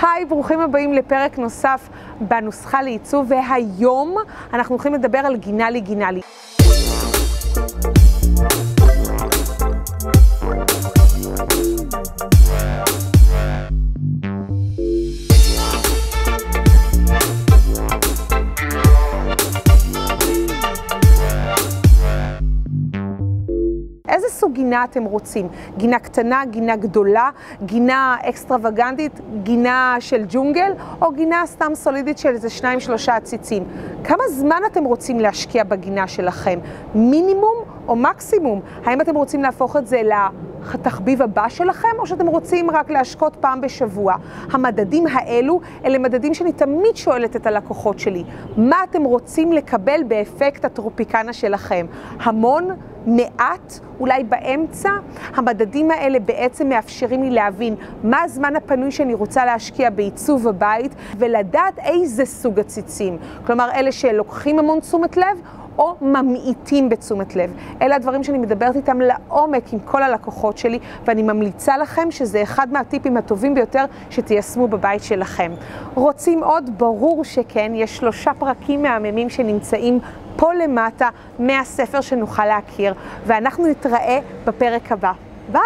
היי, ברוכים הבאים לפרק נוסף בנוסחה לעיצוב, והיום אנחנו הולכים לדבר על גינלי גינלי. איזה סוג גינה אתם רוצים? גינה קטנה, גינה גדולה, גינה אקסטרווגנטית, גינה של ג'ונגל, או גינה סתם סולידית של איזה שניים שלושה עציצים? כמה זמן אתם רוצים להשקיע בגינה שלכם? מינימום או מקסימום? האם אתם רוצים להפוך את זה לתחביב הבא שלכם, או שאתם רוצים רק להשקות פעם בשבוע? המדדים האלו אלה מדדים שאני תמיד שואלת את הלקוחות שלי. מה אתם רוצים לקבל באפקט הטרופיקנה שלכם? המון? מעט, אולי באמצע, המדדים האלה בעצם מאפשרים לי להבין מה הזמן הפנוי שאני רוצה להשקיע בעיצוב הבית ולדעת איזה סוג עציצים. כלומר, אלה שלוקחים המון תשומת לב או ממעיטים בתשומת לב. אלה הדברים שאני מדברת איתם לעומק עם כל הלקוחות שלי, ואני ממליצה לכם שזה אחד מהטיפים הטובים ביותר שתיישמו בבית שלכם. רוצים עוד? ברור שכן, יש שלושה פרקים מהממים שנמצאים פה למטה מהספר שנוכל להכיר, ואנחנו נתראה בפרק הבא. ביי!